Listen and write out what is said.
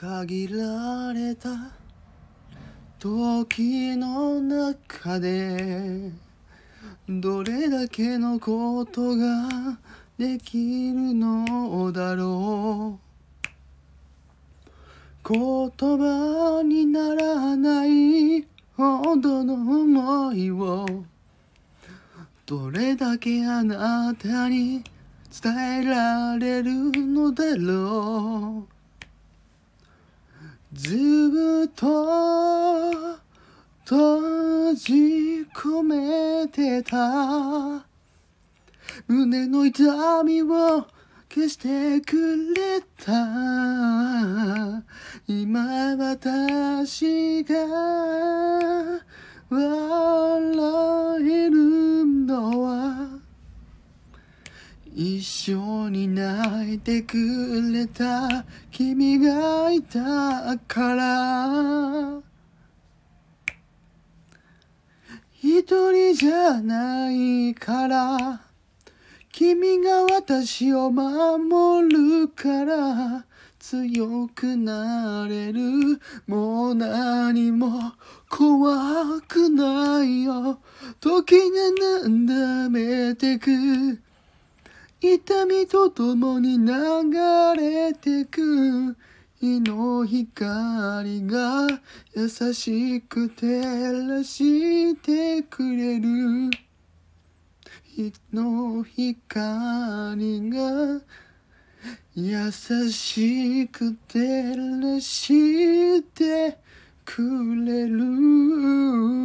限られた時の中でどれだけのことができるのだろう。言葉にならないほどの思いをどれだけあなたに伝えられるのだろう。ずっと閉じ込めてた。胸の痛みを消してくれた。今私が一緒に泣いてくれた君がいたから。一人じゃないから。君が私を守るから。強くなれるもう何も怖くないよ。時がなんだめてく。痛みとともに流れてく。日の光が優しく照らしてくれる。日の光が優しく照らしてくれる。